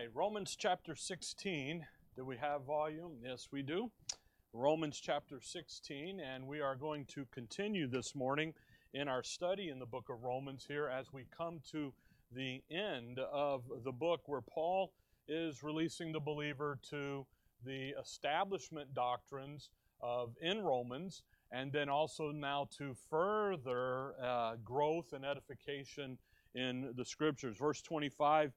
right, Romans chapter 16. Do we have volume? Yes, we do. Romans chapter 16, and we are going to continue this morning in our study in the book of Romans here as we come to the end of the book where Paul is releasing the believer to the establishment doctrines of in Romans and then also now to further uh, growth and edification in the scriptures. Verse 25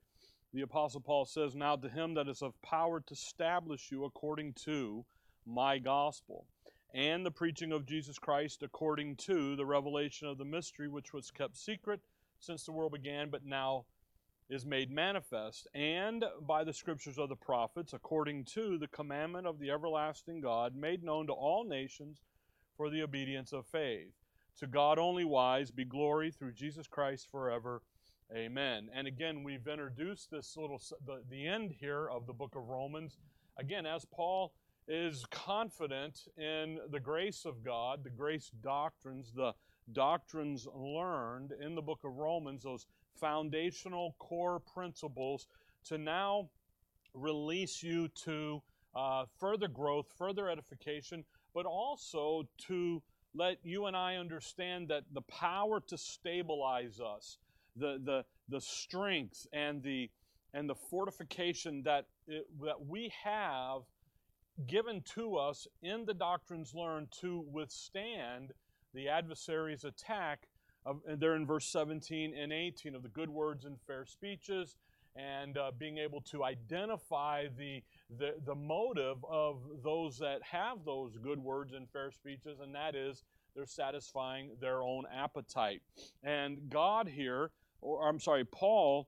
the Apostle Paul says, Now to him that is of power to establish you according to my gospel, and the preaching of Jesus Christ according to the revelation of the mystery which was kept secret since the world began, but now is made manifest, and by the scriptures of the prophets, according to the commandment of the everlasting God, made known to all nations for the obedience of faith. To God only wise be glory through Jesus Christ forever. Amen. And again, we've introduced this little the, the end here of the book of Romans. Again, as Paul is confident in the grace of God, the grace doctrines, the doctrines learned in the book of Romans, those foundational core principles, to now release you to uh, further growth, further edification, but also to let you and I understand that the power to stabilize us, the, the, the strength and the, and the fortification that, it, that we have given to us in the doctrines learned to withstand the adversary's attack. Of, and they're in verse 17 and 18 of the good words and fair speeches, and uh, being able to identify the, the, the motive of those that have those good words and fair speeches, and that is they're satisfying their own appetite. And God here or I'm sorry, Paul,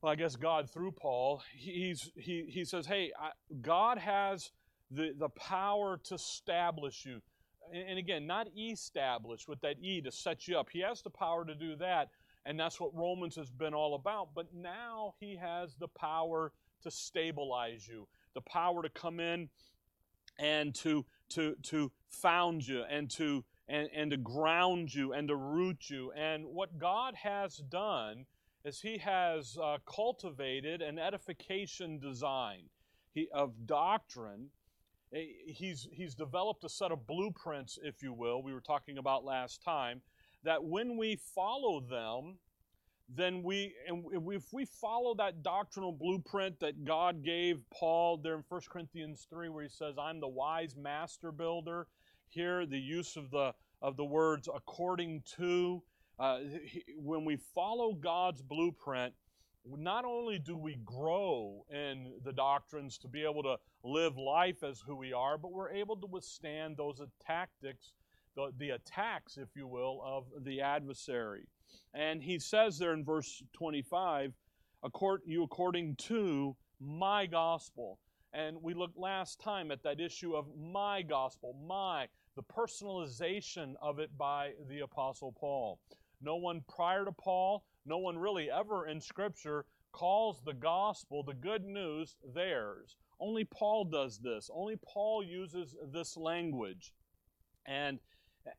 well, I guess God through Paul, he's, he, he says, hey, I, God has the, the power to establish you. And, and again, not establish with that E to set you up. He has the power to do that, and that's what Romans has been all about. But now he has the power to stabilize you, the power to come in and to, to, to found you and to and, and to ground you and to root you. And what God has done is He has uh, cultivated an edification design he, of doctrine. He's, he's developed a set of blueprints, if you will, we were talking about last time, that when we follow them, then we, and if we follow that doctrinal blueprint that God gave Paul there in 1 Corinthians 3, where he says, I'm the wise master builder, here the use of the of the words according to uh, when we follow god's blueprint not only do we grow in the doctrines to be able to live life as who we are but we're able to withstand those tactics the, the attacks if you will of the adversary. And he says there in verse 25 you according to my gospel. And we looked last time at that issue of my gospel, my, the personalization of it by the Apostle Paul. No one prior to Paul, no one really ever in Scripture calls the gospel, the good news, theirs. Only Paul does this. Only Paul uses this language. And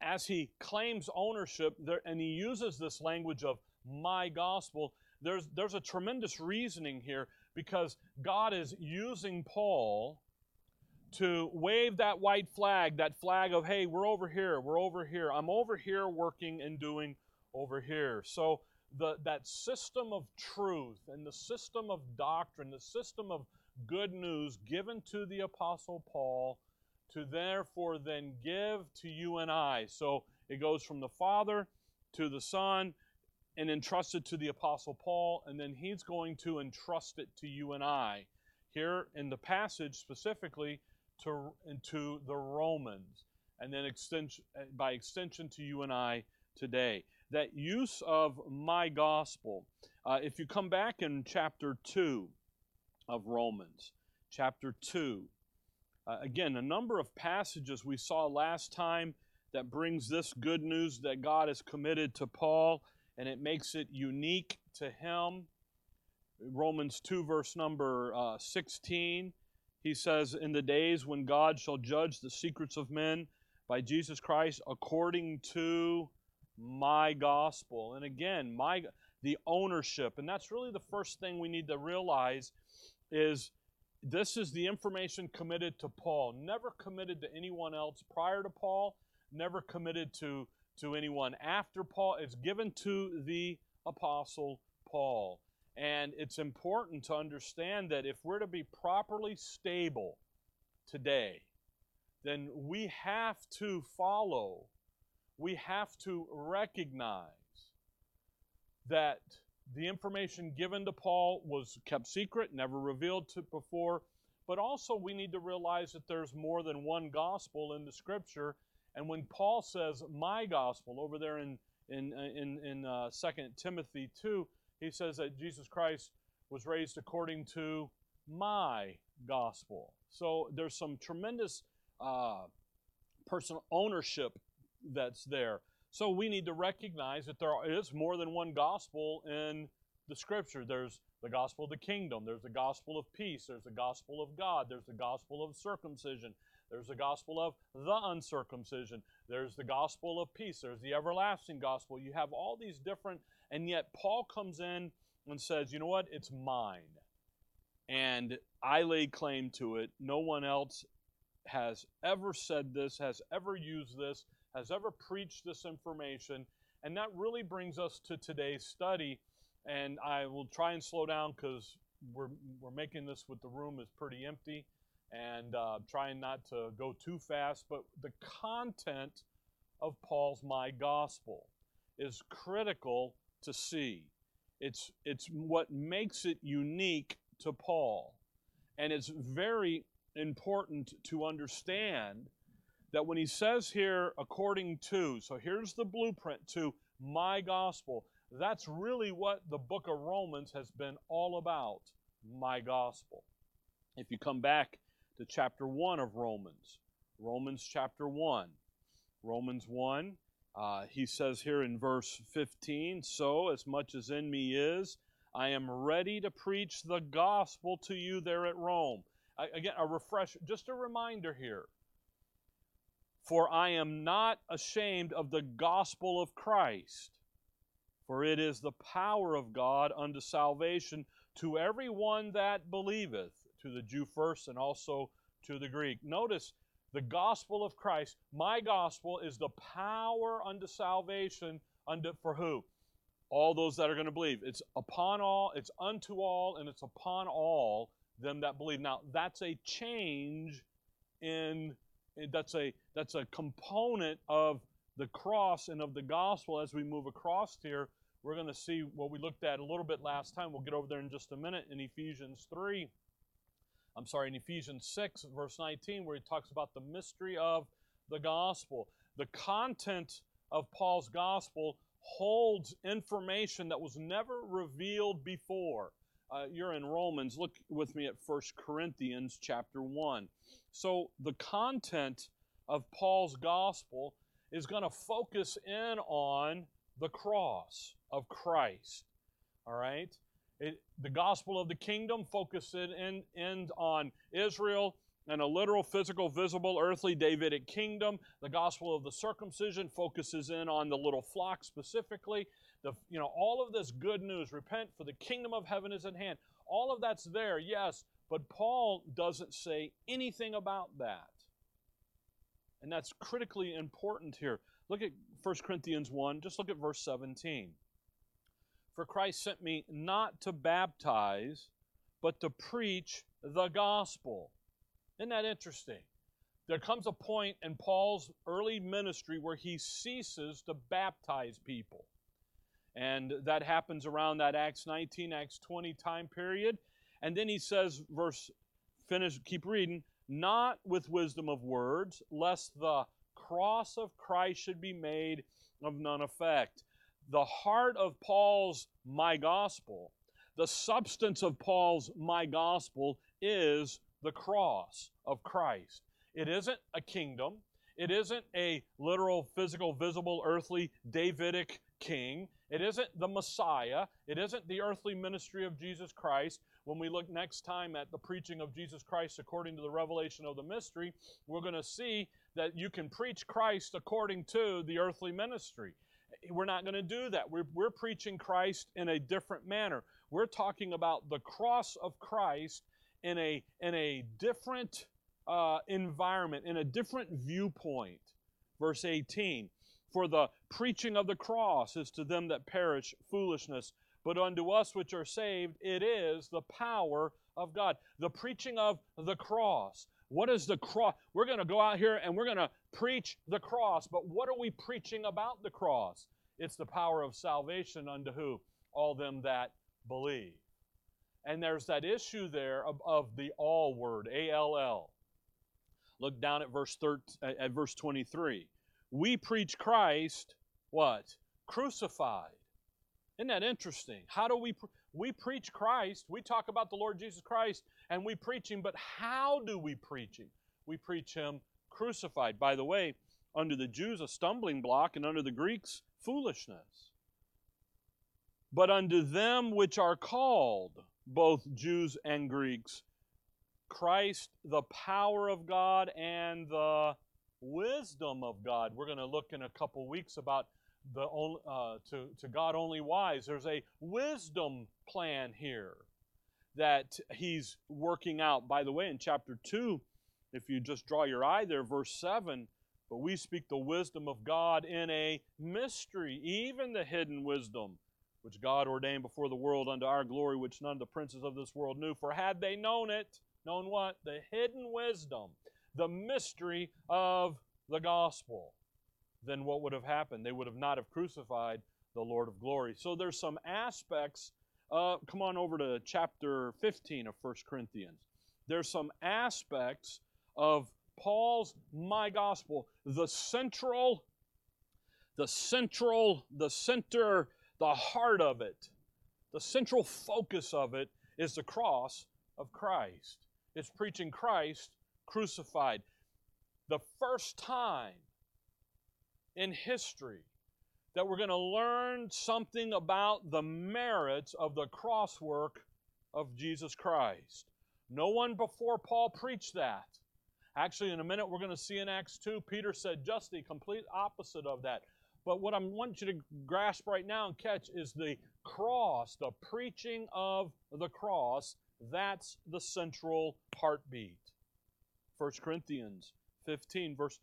as he claims ownership, there, and he uses this language of my gospel, there's, there's a tremendous reasoning here because God is using Paul to wave that white flag, that flag of, hey, we're over here, we're over here, I'm over here working and doing over here. So the, that system of truth and the system of doctrine, the system of good news given to the Apostle Paul to therefore then give to you and I. So it goes from the Father to the Son and entrusted to the Apostle Paul, and then he's going to entrust it to you and I. Here in the passage specifically to, to the Romans, and then extension, by extension to you and I today. That use of my gospel. Uh, if you come back in chapter 2 of Romans, chapter 2, uh, again, a number of passages we saw last time that brings this good news that God has committed to Paul and it makes it unique to him. Romans 2, verse number uh, 16, he says, In the days when God shall judge the secrets of men by Jesus Christ according to my gospel. And again, my the ownership. And that's really the first thing we need to realize is this is the information committed to Paul, never committed to anyone else prior to Paul, never committed to, to anyone after Paul. It's given to the Apostle Paul. And it's important to understand that if we're to be properly stable today, then we have to follow, we have to recognize that the information given to Paul was kept secret, never revealed to before, but also we need to realize that there's more than one gospel in the scripture. And when Paul says my gospel over there in in in in uh, 2 Timothy 2, he says that Jesus Christ was raised according to my gospel. So there's some tremendous uh, personal ownership that's there. So we need to recognize that there is more than one gospel in the scripture. There's the gospel of the kingdom, there's the gospel of peace, there's the gospel of God, there's the gospel of circumcision, there's the gospel of the uncircumcision, there's the gospel of peace, there's the everlasting gospel. You have all these different, and yet Paul comes in and says, you know what? It's mine. And I lay claim to it. No one else has ever said this, has ever used this, has ever preached this information. And that really brings us to today's study. And I will try and slow down because we're, we're making this with the room is pretty empty and uh, trying not to go too fast. But the content of Paul's My Gospel is critical to see. It's, it's what makes it unique to Paul. And it's very important to understand that when he says here, according to, so here's the blueprint to my gospel, that's really what the book of Romans has been all about my gospel. If you come back to chapter 1 of Romans, Romans chapter 1, Romans 1, uh, he says here in verse 15, So as much as in me is, I am ready to preach the gospel to you there at Rome. I, again, a refresh, just a reminder here. For I am not ashamed of the gospel of Christ, for it is the power of God unto salvation to every one that believeth, to the Jew first and also to the Greek. Notice the gospel of Christ, my gospel, is the power unto salvation unto for who? All those that are going to believe. It's upon all, it's unto all, and it's upon all them that believe. Now, that's a change in that's a that's a component of the cross and of the gospel as we move across here we're going to see what we looked at a little bit last time we'll get over there in just a minute in ephesians 3 i'm sorry in ephesians 6 verse 19 where he talks about the mystery of the gospel the content of paul's gospel holds information that was never revealed before uh, you're in romans look with me at First corinthians chapter 1 so the content of Paul's gospel is going to focus in on the cross of Christ. All right? It, the gospel of the kingdom focuses in, in on Israel and a literal, physical, visible, earthly Davidic kingdom. The gospel of the circumcision focuses in on the little flock specifically. The, you know, all of this good news, repent for the kingdom of heaven is at hand. All of that's there, yes, but Paul doesn't say anything about that. And that's critically important here. Look at 1 Corinthians 1, just look at verse 17. For Christ sent me not to baptize, but to preach the gospel. Isn't that interesting? There comes a point in Paul's early ministry where he ceases to baptize people. And that happens around that Acts 19, Acts 20 time period. And then he says, verse, finish, keep reading, not with wisdom of words, lest the cross of Christ should be made of none effect. The heart of Paul's my gospel, the substance of Paul's my gospel is the cross of Christ. It isn't a kingdom. It isn't a literal, physical, visible, earthly, Davidic king. It isn't the Messiah. It isn't the earthly ministry of Jesus Christ. When we look next time at the preaching of Jesus Christ according to the revelation of the mystery, we're going to see that you can preach Christ according to the earthly ministry. We're not going to do that. We're, we're preaching Christ in a different manner. We're talking about the cross of Christ in a, in a different uh, environment, in a different viewpoint. Verse 18 For the preaching of the cross is to them that perish foolishness, but unto us which are saved, it is the power of God. The preaching of the cross. What is the cross? We're going to go out here and we're going to preach the cross, but what are we preaching about the cross? It's the power of salvation unto who? All them that believe. And there's that issue there of, of the all word, A L L. Look down at verse 13, at verse 23. We preach Christ what? Crucified. Isn't that interesting? How do we we preach Christ? We talk about the Lord Jesus Christ and we preach him, but how do we preach him? We preach him crucified. By the way, under the Jews a stumbling block and under the Greeks foolishness. But unto them which are called, both Jews and Greeks, Christ, the power of God and the wisdom of God. We're going to look in a couple weeks about the uh, to, to God only wise. There's a wisdom plan here that he's working out. By the way, in chapter 2, if you just draw your eye there, verse 7, but we speak the wisdom of God in a mystery, even the hidden wisdom, which God ordained before the world unto our glory, which none of the princes of this world knew. For had they known it, known what? The hidden wisdom, the mystery of the gospel, then what would have happened? They would have not have crucified the Lord of glory. So there's some aspects. Uh, come on over to chapter 15 of 1 Corinthians. There's some aspects of Paul's my gospel, the central, the central, the center, the heart of it, the central focus of it is the cross of Christ. It's preaching Christ crucified. The first time in history that we're going to learn something about the merits of the cross work of Jesus Christ. No one before Paul preached that. Actually, in a minute, we're going to see in Acts 2, Peter said just the complete opposite of that. But what I want you to grasp right now and catch is the cross, the preaching of the cross. That's the central heartbeat. 1 Corinthians 15, verse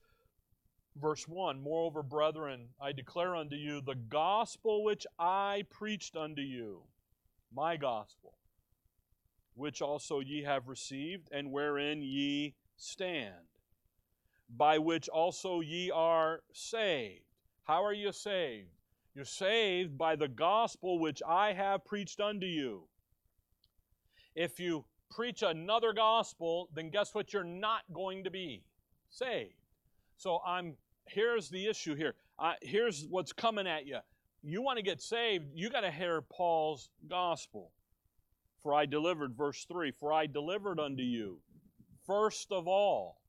verse 1 Moreover, brethren, I declare unto you the gospel which I preached unto you, my gospel, which also ye have received, and wherein ye stand, by which also ye are saved. How are you saved? You're saved by the gospel which I have preached unto you. If you preach another gospel, then guess what you're not going to be? Saved. So I'm here's the issue here. Uh, here's what's coming at you. You want to get saved, you got to hear Paul's gospel. For I delivered, verse 3, for I delivered unto you, first of all.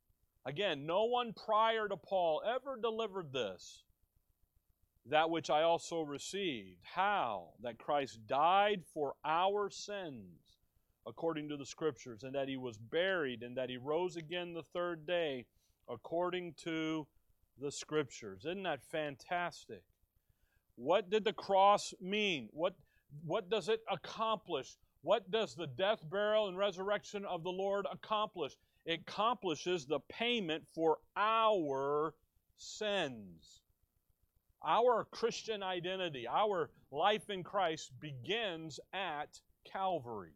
Again, no one prior to Paul ever delivered this. That which I also received. How? That Christ died for our sins, according to the Scriptures, and that he was buried, and that he rose again the third day, according to the scriptures. Isn't that fantastic? What did the cross mean? What, what does it accomplish? What does the death, burial, and resurrection of the Lord accomplish? Accomplishes the payment for our sins. Our Christian identity, our life in Christ begins at Calvary.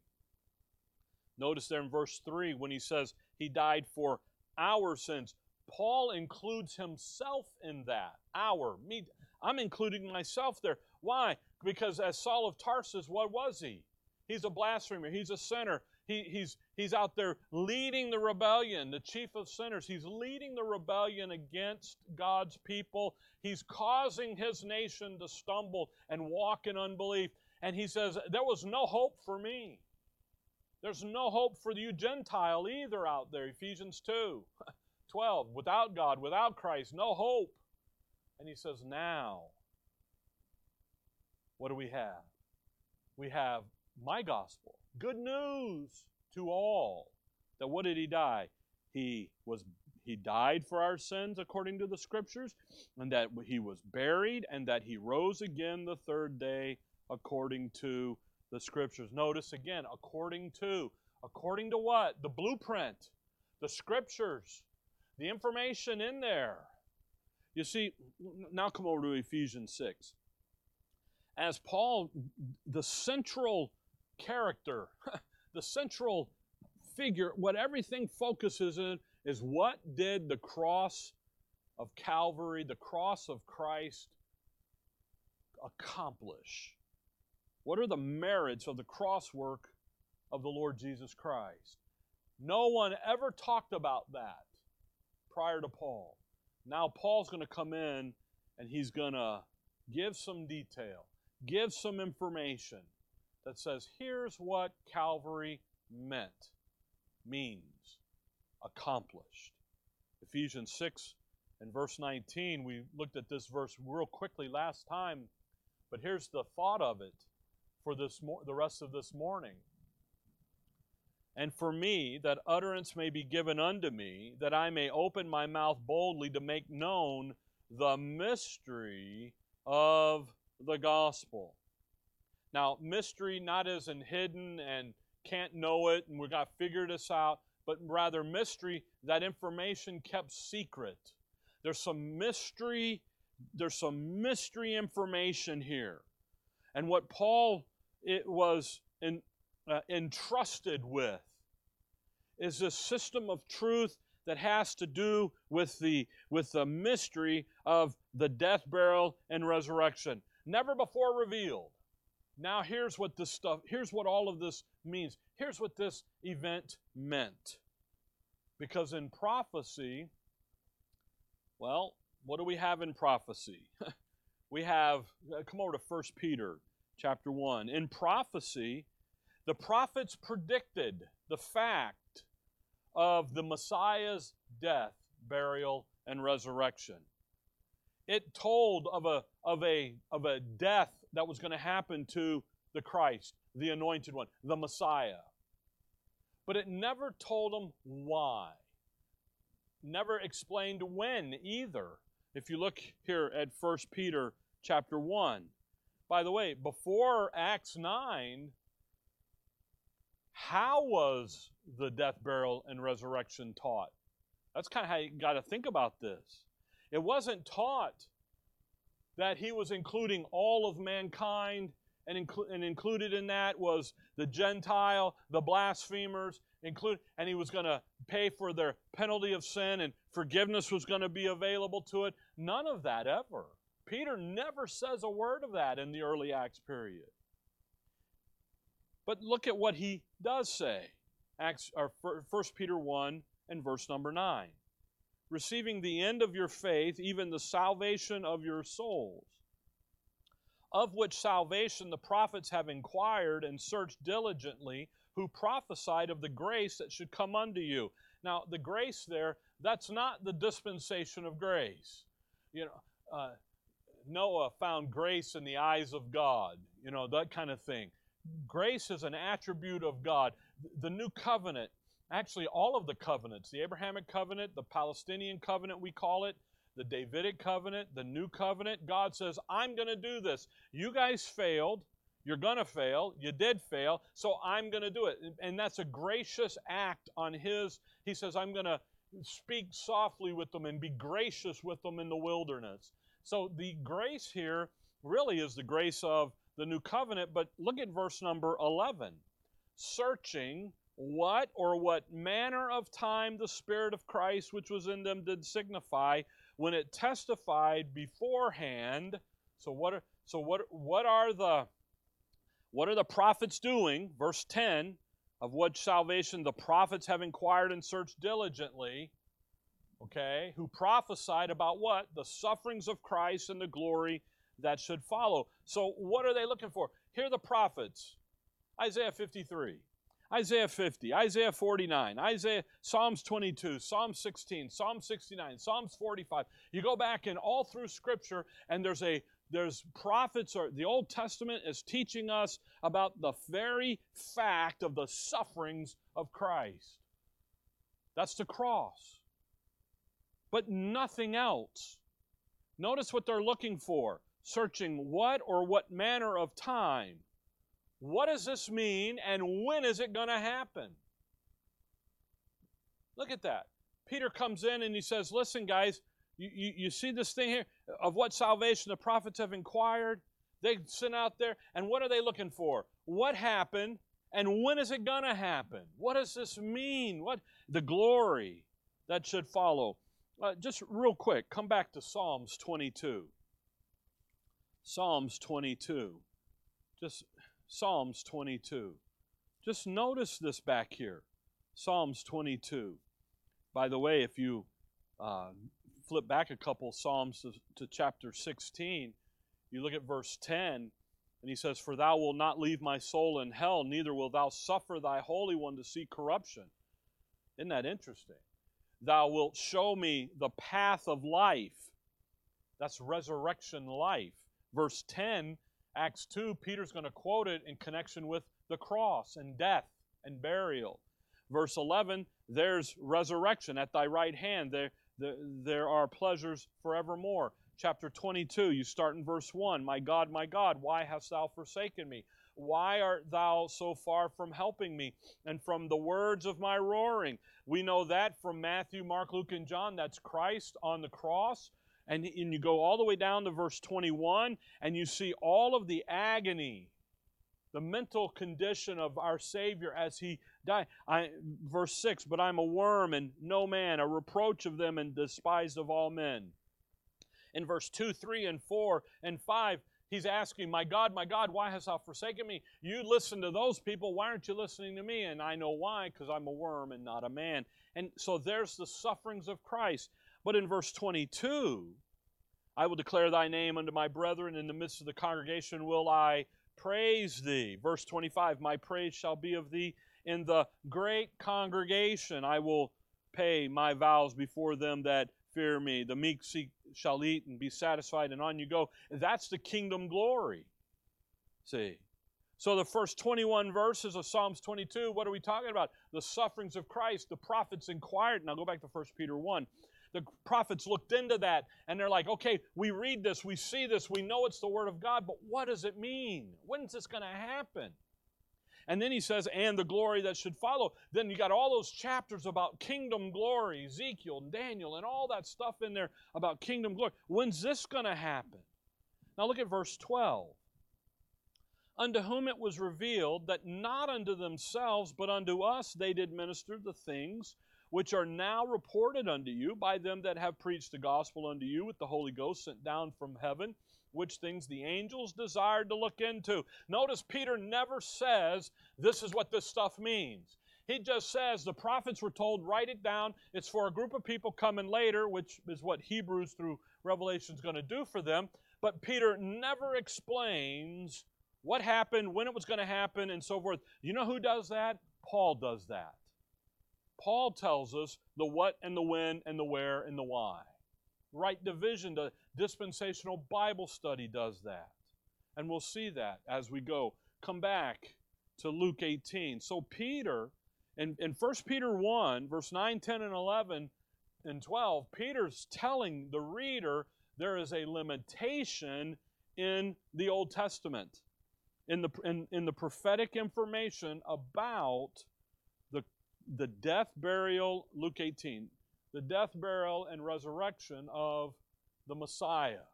Notice there in verse 3 when he says he died for our sins. Paul includes himself in that. Our, me, I'm including myself there. Why? Because as Saul of Tarsus, what was he? He's a blasphemer. He's a sinner. He, he's, he's out there leading the rebellion, the chief of sinners. He's leading the rebellion against God's people. He's causing his nation to stumble and walk in unbelief. And he says, There was no hope for me. There's no hope for you Gentile either out there. Ephesians 2. 12, without God, without Christ, no hope. And he says, now, what do we have? We have my gospel. Good news to all. That what did he die? He was he died for our sins according to the scriptures, and that he was buried, and that he rose again the third day according to the scriptures. Notice again, according to. According to what? The blueprint, the scriptures, the information in there. You see, now come over to Ephesians 6. As Paul, the central character, the central figure, what everything focuses in is what did the cross of Calvary, the cross of Christ, accomplish? What are the merits of the cross work of the Lord Jesus Christ? No one ever talked about that prior to Paul. Now, Paul's going to come in and he's going to give some detail, give some information that says, here's what Calvary meant, means, accomplished. Ephesians 6 and verse 19, we looked at this verse real quickly last time, but here's the thought of it for this the rest of this morning. And for me, that utterance may be given unto me, that I may open my mouth boldly to make known the mystery of the gospel. Now, mystery not as in hidden and can't know it and we've got to figure this out, but rather mystery, that information kept secret. There's some mystery, there's some mystery information here. And what Paul it was in, uh, entrusted with is a system of truth that has to do with the with the mystery of the death burial and resurrection never before revealed now here's what this stuff here's what all of this means here's what this event meant because in prophecy well what do we have in prophecy we have uh, come over to First peter chapter 1. In prophecy, the prophets predicted the fact of the Messiah's death, burial, and resurrection. It told of a, of a, of a death that was going to happen to the Christ, the anointed one, the Messiah. But it never told them why. Never explained when either. If you look here at 1 Peter chapter 1, by the way, before Acts 9, how was the death, burial, and resurrection taught? That's kind of how you got to think about this. It wasn't taught that he was including all of mankind, and, inclu- and included in that was the Gentile, the blasphemers, include, and he was going to pay for their penalty of sin, and forgiveness was going to be available to it. None of that ever. Peter never says a word of that in the early Acts period. But look at what he does say. Acts or 1 Peter 1 and verse number 9. Receiving the end of your faith, even the salvation of your souls, of which salvation the prophets have inquired and searched diligently, who prophesied of the grace that should come unto you. Now, the grace there, that's not the dispensation of grace. You know, uh, Noah found grace in the eyes of God, you know, that kind of thing. Grace is an attribute of God. The new covenant, actually, all of the covenants, the Abrahamic covenant, the Palestinian covenant, we call it, the Davidic covenant, the new covenant, God says, I'm going to do this. You guys failed. You're going to fail. You did fail. So I'm going to do it. And that's a gracious act on His. He says, I'm going to speak softly with them and be gracious with them in the wilderness. So the grace here really is the grace of the new covenant, but look at verse number 11. Searching what or what manner of time the Spirit of Christ which was in them did signify when it testified beforehand. So what are, so what what are the what are the prophets doing? Verse 10 of what salvation the prophets have inquired and searched diligently okay, who prophesied about what? The sufferings of Christ and the glory that should follow. So, what are they looking for? Here are the prophets Isaiah 53. Isaiah 50, Isaiah 49, Isaiah Psalms 22, Psalm 16, Psalm 69, Psalms 45. You go back in all through scripture and there's a there's prophets or the Old Testament is teaching us about the very fact of the sufferings of Christ. That's the cross. but nothing else. Notice what they're looking for searching what or what manner of time. What does this mean and when is it going to happen? Look at that. Peter comes in and he says, Listen, guys, you, you, you see this thing here of what salvation the prophets have inquired? They sent out there, and what are they looking for? What happened, and when is it going to happen? What does this mean? What the glory that should follow? Uh, just real quick, come back to Psalms 22. Psalms 22. Just Psalms 22. Just notice this back here. Psalms 22. By the way, if you uh, flip back a couple Psalms to, to chapter 16, you look at verse 10, and he says, For thou wilt not leave my soul in hell, neither wilt thou suffer thy Holy One to see corruption. Isn't that interesting? Thou wilt show me the path of life. That's resurrection life. Verse 10, Acts 2, Peter's going to quote it in connection with the cross and death and burial. Verse 11, there's resurrection at thy right hand. There, there, there are pleasures forevermore. Chapter 22, you start in verse 1 My God, my God, why hast thou forsaken me? Why art thou so far from helping me? And from the words of my roaring. We know that from Matthew, Mark, Luke, and John. That's Christ on the cross. And, and you go all the way down to verse 21, and you see all of the agony, the mental condition of our Savior as he died. I, verse 6 But I'm a worm and no man, a reproach of them and despised of all men. In verse 2, 3, and 4, and 5, he's asking, My God, my God, why hast thou forsaken me? You listen to those people. Why aren't you listening to me? And I know why, because I'm a worm and not a man. And so there's the sufferings of Christ. But in verse 22, I will declare thy name unto my brethren. In the midst of the congregation will I praise thee. Verse 25, my praise shall be of thee in the great congregation. I will pay my vows before them that fear me. The meek shall eat and be satisfied, and on you go. That's the kingdom glory. See? So the first 21 verses of Psalms 22, what are we talking about? The sufferings of Christ. The prophets inquired. Now go back to 1 Peter 1. The prophets looked into that and they're like, okay, we read this, we see this, we know it's the Word of God, but what does it mean? When's this going to happen? And then he says, and the glory that should follow. Then you got all those chapters about kingdom glory, Ezekiel and Daniel, and all that stuff in there about kingdom glory. When's this going to happen? Now look at verse 12. Unto whom it was revealed that not unto themselves, but unto us they did minister the things which are now reported unto you by them that have preached the gospel unto you with the Holy Ghost sent down from heaven, which things the angels desired to look into. Notice Peter never says this is what this stuff means. He just says the prophets were told, write it down. It's for a group of people coming later, which is what Hebrews through Revelation is going to do for them. But Peter never explains what happened, when it was going to happen, and so forth. You know who does that? Paul does that. Paul tells us the what and the when and the where and the why. Right division, the dispensational Bible study does that. And we'll see that as we go. Come back to Luke 18. So, Peter, in, in 1 Peter 1, verse 9, 10, and 11 and 12, Peter's telling the reader there is a limitation in the Old Testament, in the, in, in the prophetic information about the death, burial, Luke 18, the death, burial, and resurrection of the Messiah.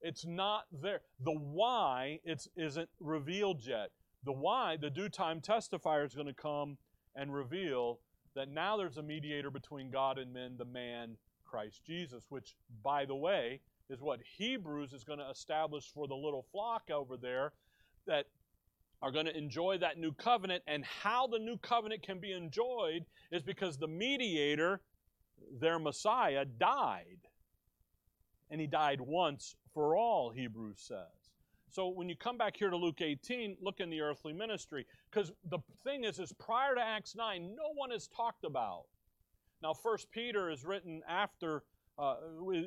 It's not there. The why it's, isn't revealed yet. The why, the due time testifier is going to come and reveal that now there's a mediator between God and men, the man Christ Jesus, which, by the way, is what Hebrews is going to establish for the little flock over there that are going to enjoy that new covenant. And how the new covenant can be enjoyed is because the mediator, their Messiah, died. And he died once for all, Hebrews says. So when you come back here to Luke 18, look in the earthly ministry. Because the thing is, is prior to Acts 9, no one is talked about. Now, First Peter is written after, uh,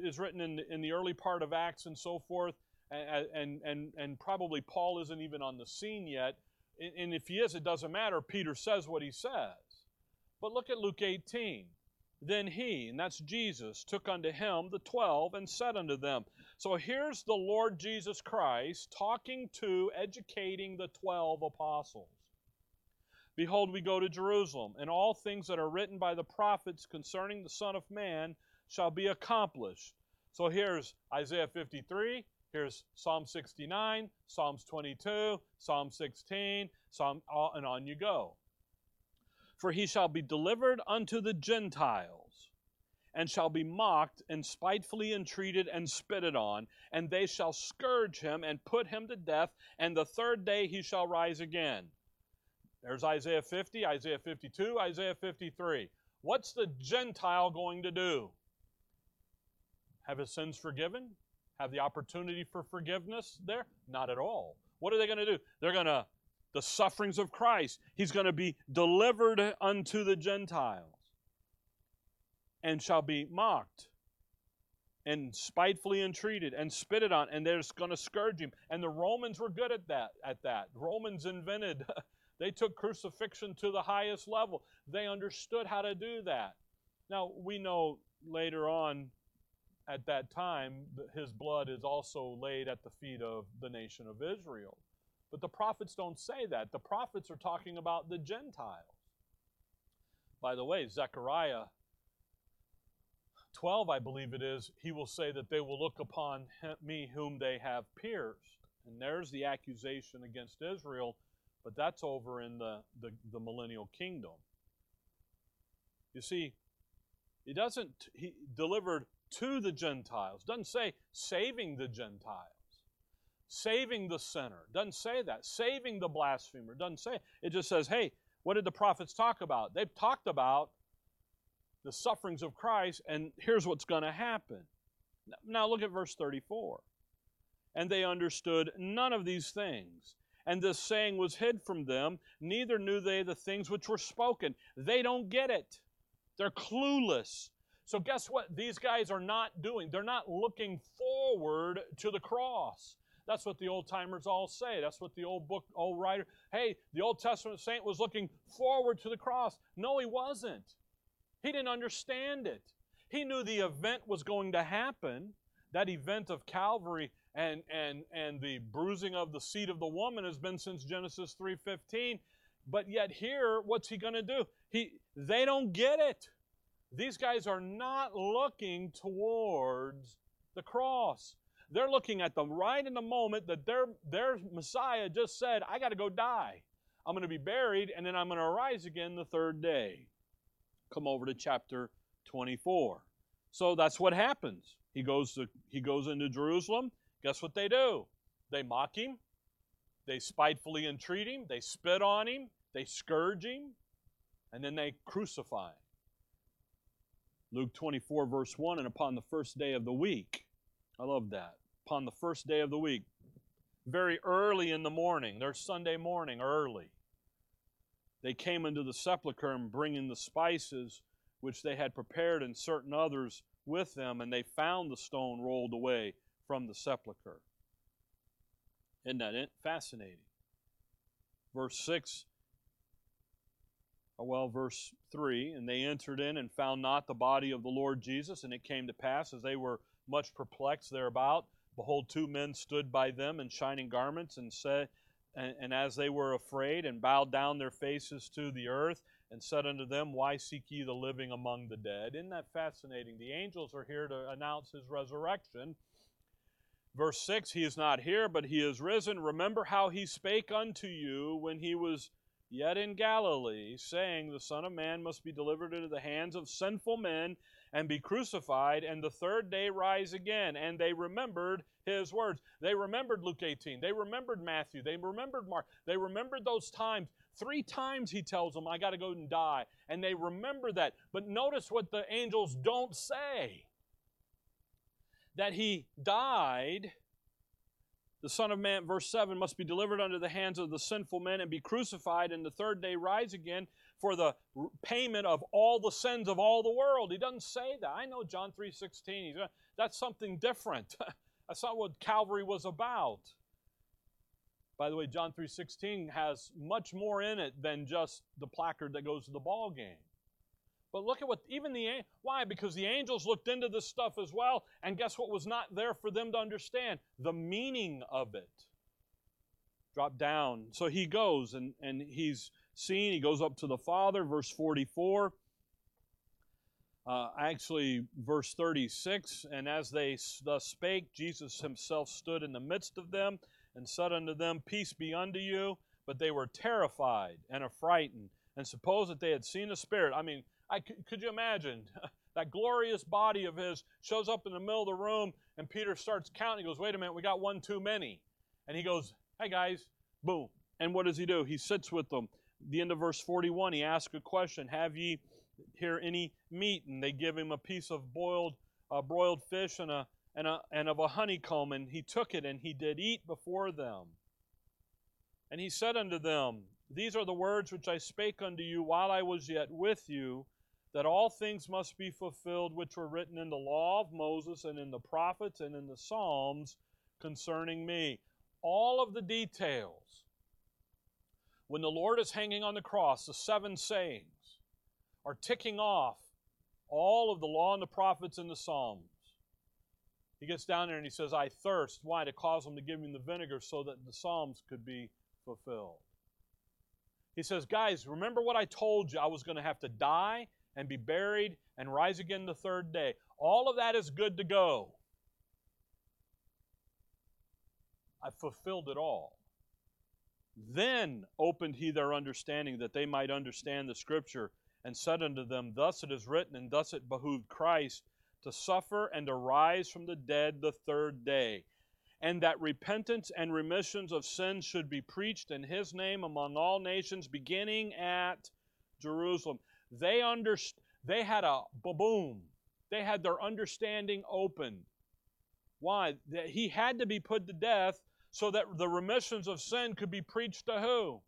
is written in the, in the early part of Acts and so forth and, and, and, probably Paul isn't even on the scene yet. And if he is, it doesn't matter. Peter says what he says. But look at Luke 18. Then he, and that's Jesus, took unto him the twelve and said unto them. So here's the Lord Jesus Christ talking to, educating the twelve apostles. Behold, we go to Jerusalem, and all things that are written by the prophets concerning the Son of Man shall be accomplished. So here's Isaiah 53, here's Psalm 69, Psalms 22, Psalm 16, Psalm, uh, and on you go. For he shall be delivered unto the Gentiles, and shall be mocked, and spitefully entreated, and spitted on, and they shall scourge him, and put him to death, and the third day he shall rise again. There's Isaiah 50, Isaiah 52, Isaiah 53. What's the Gentile going to do? Have his sins forgiven? Have the opportunity for forgiveness there? Not at all. What are they going to do? They're going to, the sufferings of Christ, he's going to be delivered unto the Gentiles and shall be mocked and spitefully entreated and spitted on and they're going to scourge him and the romans were good at that at that romans invented They took crucifixion to the highest level. They understood how to do that. Now, we know later on at that time his blood is also laid at the feet of the nation of Israel. But the prophets don't say that. The prophets are talking about the Gentiles. By the way, Zechariah 12, I believe it is, he will say that they will look upon me whom they have pierced. And there's the accusation against Israel but that's over in the, the, the millennial kingdom. You see, he doesn't, he delivered to the Gentiles. Doesn't say saving the Gentiles. Saving the sinner. Doesn't say that. Saving the blasphemer. Doesn't say. It just says, hey, what did the prophets talk about? They've talked about the sufferings of Christ, and here's what's going to happen. Now look at verse 34. And they understood none of these things and this saying was hid from them, neither knew they the things which were spoken. They don't get it. They're clueless. So, guess what? These guys are not doing. They're not looking forward to the cross. That's what the old timers all say. That's what the old book, old writer, hey, the Old Testament saint was looking forward to the cross. No, he wasn't. He didn't understand it. He knew the event was going to happen. That event of Calvary and and and the bruising of the seed of the woman has been since Genesis 3:15 but yet here what's he going to do he they don't get it these guys are not looking towards the cross. They're looking at the right in the moment that their their Messiah just said I got to go die. I'm going to be buried and then I'm going to arise again the third day. Come over to chapter 24 so that's what happens. He goes to he goes into Jerusalem. Guess what they do? They mock him, they spitefully entreat him, they spit on him, they scourge him, and then they crucify him. Luke 24, verse 1 And upon the first day of the week, I love that. Upon the first day of the week, very early in the morning, their Sunday morning, early, they came into the sepulchre and bringing the spices which they had prepared and certain others with them, and they found the stone rolled away from the sepulchre. Isn't that fascinating? Verse 6, well, verse 3 And they entered in and found not the body of the Lord Jesus. And it came to pass, as they were much perplexed thereabout, behold, two men stood by them in shining garments, and said, and, and as they were afraid, and bowed down their faces to the earth, and said unto them, Why seek ye the living among the dead? Isn't that fascinating? The angels are here to announce his resurrection Verse 6 He is not here, but he is risen. Remember how he spake unto you when he was yet in Galilee, saying, The Son of Man must be delivered into the hands of sinful men and be crucified, and the third day rise again. And they remembered his words. They remembered Luke 18. They remembered Matthew. They remembered Mark. They remembered those times. Three times he tells them, I got to go and die. And they remember that. But notice what the angels don't say that he died, the Son of Man, verse 7, must be delivered under the hands of the sinful men and be crucified, and the third day rise again for the payment of all the sins of all the world. He doesn't say that. I know John 3 16. Uh, that's something different. That's not what Calvary was about. By the way, John 3:16 has much more in it than just the placard that goes to the ball game. But look at what even the why? Because the angels looked into this stuff as well, and guess what was not there for them to understand? The meaning of it. Drop down. So he goes and, and he's seen, he goes up to the Father, verse 44. Uh, actually, verse 36 And as they thus spake, Jesus himself stood in the midst of them and said unto them, Peace be unto you. But they were terrified and affrighted, and supposed that they had seen a spirit. I mean, I, could you imagine? that glorious body of his shows up in the middle of the room, and Peter starts counting. He goes, Wait a minute, we got one too many. And he goes, Hey guys, boom. And what does he do? He sits with them. The end of verse 41, he asks a question Have ye here any meat? And they give him a piece of boiled, uh, broiled fish and, a, and, a, and of a honeycomb. And he took it and he did eat before them. And he said unto them, These are the words which I spake unto you while I was yet with you, that all things must be fulfilled which were written in the law of Moses and in the prophets and in the Psalms concerning me. All of the details. When the Lord is hanging on the cross, the seven sayings are ticking off all of the law and the prophets and the Psalms. He gets down there and he says, I thirst. Why? To cause them to give him the vinegar so that the Psalms could be fulfilled. He says, Guys, remember what I told you? I was going to have to die and be buried and rise again the third day. All of that is good to go. I fulfilled it all. Then opened he their understanding that they might understand the scripture and said unto them, Thus it is written, and thus it behooved Christ to suffer and to rise from the dead the third day, and that repentance and remissions of sins should be preached in his name among all nations, beginning at Jerusalem. They underst- they had a boom. They had their understanding open. Why? That he had to be put to death so that the remissions of sin could be preached to who?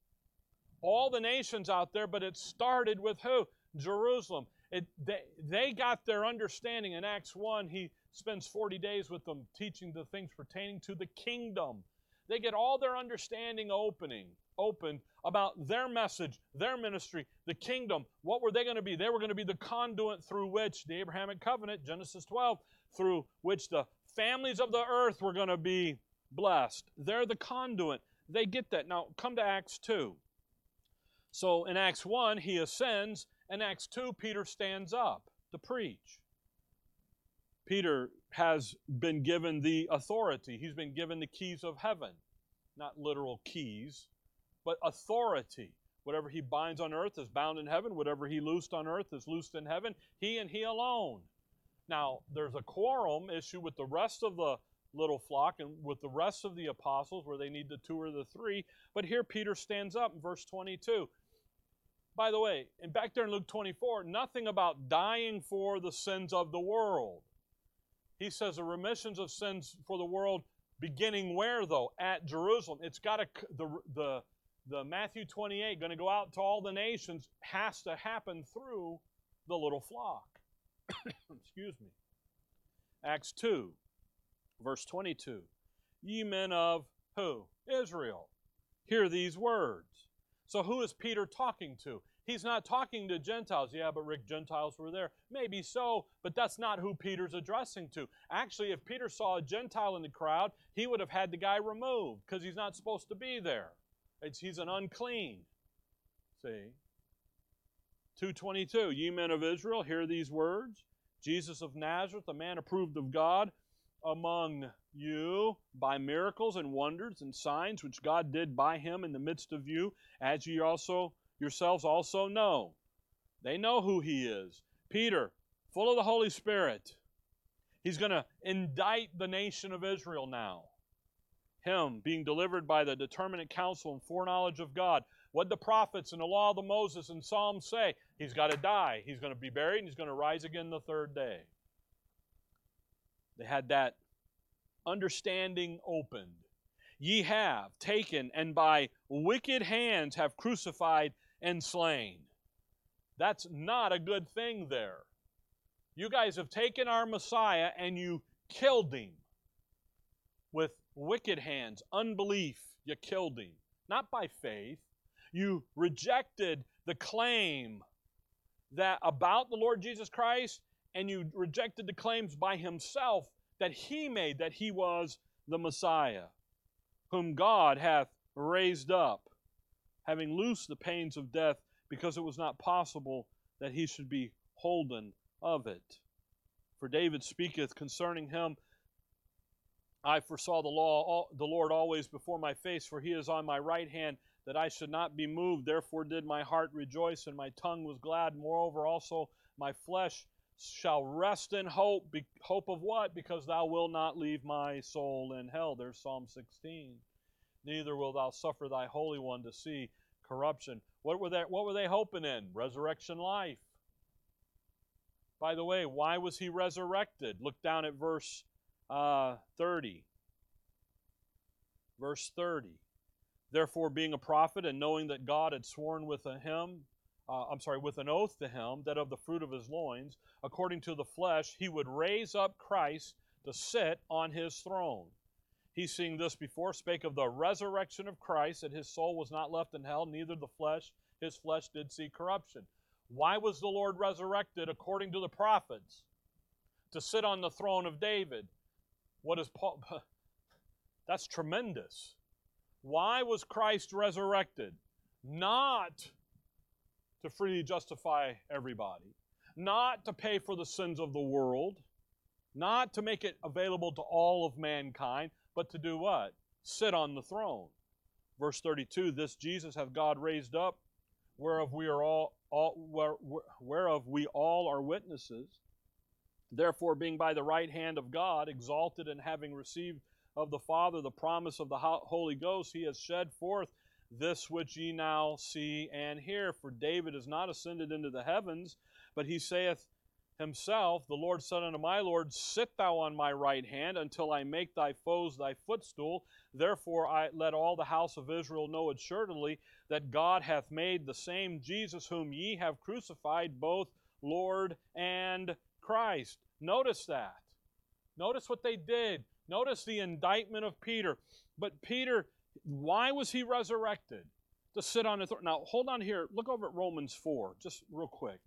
All the nations out there, but it started with who? Jerusalem. It, they, they got their understanding. In Acts 1, he spends 40 days with them teaching the things pertaining to the kingdom. They get all their understanding opening, opened about their message, their ministry, the kingdom. What were they going to be? They were going to be the conduit through which the Abrahamic covenant, Genesis 12, through which the families of the earth were going to be blessed. They're the conduit. They get that. Now, come to Acts 2. So in Acts 1, he ascends. In Acts 2, Peter stands up to preach. Peter has been given the authority, he's been given the keys of heaven. Not literal keys, but authority. Whatever he binds on earth is bound in heaven. Whatever he loosed on earth is loosed in heaven. He and he alone. Now, there's a quorum issue with the rest of the little flock and with the rest of the apostles where they need the two or the three. But here Peter stands up in verse 22. By the way, and back there in Luke 24, nothing about dying for the sins of the world. He says the remissions of sins for the world beginning where though? At Jerusalem. It's got to the the the Matthew 28 going to go out to all the nations has to happen through the little flock. Excuse me. Acts 2 verse 22. Ye men of who? Israel. Hear these words. So who is Peter talking to? He's not talking to Gentiles. Yeah, but Rick, Gentiles were there. Maybe so, but that's not who Peter's addressing to. Actually, if Peter saw a Gentile in the crowd, he would have had the guy removed because he's not supposed to be there. It's, he's an unclean. See? 222, ye men of Israel, hear these words. Jesus of Nazareth, a man approved of God among you by miracles and wonders and signs which God did by him in the midst of you, as ye also yourselves also know. They know who he is. Peter, full of the Holy Spirit, he's going to indict the nation of Israel now. Him being delivered by the determinate counsel and foreknowledge of God. What the prophets and the law of the Moses and Psalms say, he's got to die. He's going to be buried and he's going to rise again the third day. They had that understanding opened. Ye have taken and by wicked hands have crucified and slain. That's not a good thing there. You guys have taken our Messiah and you killed him with wicked hands, unbelief. You killed him. Not by faith. You rejected the claim that about the Lord Jesus Christ and you rejected the claims by himself that he made that he was the Messiah, whom God hath raised up, having loosed the pains of death, because it was not possible that he should be holden of it. For David speaketh concerning him, I foresaw the law, the Lord always before my face, for he is on my right hand, that I should not be moved. Therefore did my heart rejoice, and my tongue was glad. Moreover, also my flesh shall rest in hope. Be, hope of what? Because thou wilt not leave my soul in hell. There's Psalm 16. Neither will thou suffer thy Holy One to see corruption. What were they, what were they hoping in? Resurrection life. By the way, why was he resurrected? Look down at verse uh, 30. Verse 30. Therefore, being a prophet and knowing that God had sworn with him, uh, I'm sorry, with an oath to him that of the fruit of his loins, according to the flesh, he would raise up Christ to sit on his throne. He, seeing this before, spake of the resurrection of Christ, that his soul was not left in hell, neither the flesh, his flesh did see corruption. Why was the Lord resurrected according to the prophets? To sit on the throne of David. What is Paul? That's tremendous. Why was Christ resurrected? Not to freely justify everybody, not to pay for the sins of the world, not to make it available to all of mankind, but to do what? Sit on the throne. Verse 32 This Jesus hath God raised up, whereof we are all, all where, whereof we all are witnesses. Therefore, being by the right hand of God, exalted and having received of the Father the promise of the Holy Ghost, he has shed forth this which ye now see and hear. For David is not ascended into the heavens, but he saith himself, The Lord said unto my Lord, Sit thou on my right hand until I make thy foes thy footstool. Therefore I let all the house of Israel know assuredly that God hath made the same Jesus whom ye have crucified both Lord and Christ. Notice that. Notice what they did. Notice the indictment of Peter. But Peter, why was he resurrected? To sit on the throne. Now, hold on here. Look over at Romans 4, just real quick.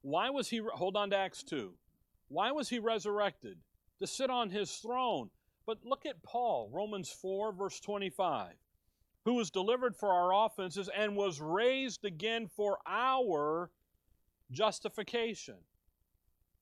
Why was he, hold on to Acts 2. Why was he resurrected? To sit on his throne. But look at Paul, Romans 4, verse 25, who was delivered for our offenses and was raised again for our justification.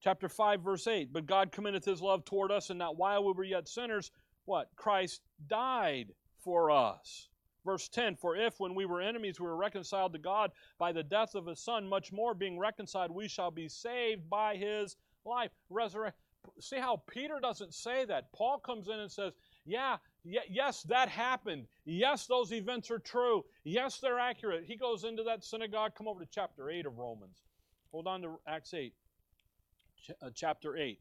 Chapter 5, verse 8. But God commendeth his love toward us, and that while we were yet sinners, what? Christ died for us. Verse 10 For if, when we were enemies, we were reconciled to God by the death of his Son, much more being reconciled, we shall be saved by his life. See how Peter doesn't say that. Paul comes in and says, Yeah, yes, that happened. Yes, those events are true. Yes, they're accurate. He goes into that synagogue. Come over to chapter 8 of Romans. Hold on to Acts 8 uh, Uh, chapter 8.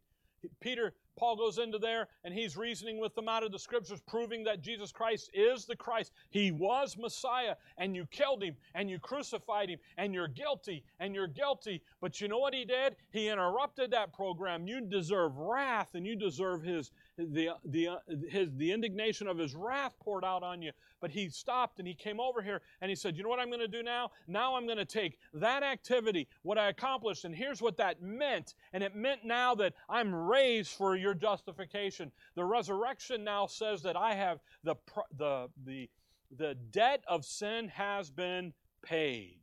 Peter, Paul goes into there and he's reasoning with them out of the scriptures, proving that Jesus Christ is the Christ. He was Messiah, and you killed him, and you crucified him, and you're guilty, and you're guilty. But you know what he did? He interrupted that program. You deserve wrath, and you deserve his the the his the indignation of his wrath poured out on you. But he stopped and he came over here and he said, You know what I'm going to do now? Now I'm going to take that activity, what I accomplished, and here's what that meant. And it meant now that I'm raised for your justification. The resurrection now says that I have the, the, the, the debt of sin has been paid.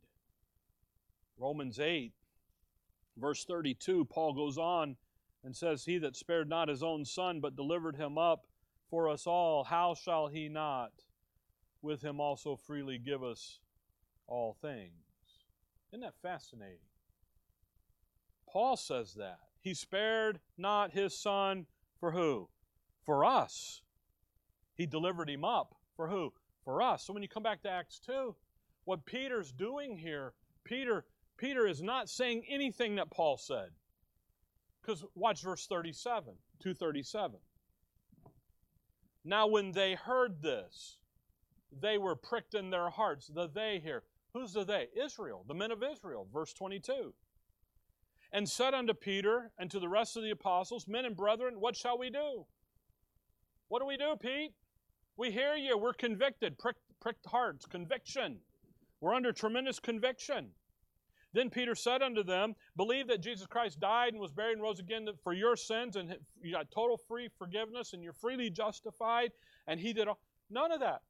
Romans 8, verse 32, Paul goes on and says, He that spared not his own son, but delivered him up for us all, how shall he not? with him also freely give us all things. Isn't that fascinating? Paul says that. He spared not his son for who? For us. He delivered him up for who? For us. So when you come back to Acts 2, what Peter's doing here, Peter Peter is not saying anything that Paul said. Because watch verse 37, 237. Now when they heard this, they were pricked in their hearts. The they here. Who's the they? Israel, the men of Israel, verse 22. And said unto Peter and to the rest of the apostles, Men and brethren, what shall we do? What do we do, Pete? We hear you. We're convicted. Pricked, pricked hearts. Conviction. We're under tremendous conviction. Then Peter said unto them, Believe that Jesus Christ died and was buried and rose again for your sins, and you got total free forgiveness, and you're freely justified. And he did all. None of that.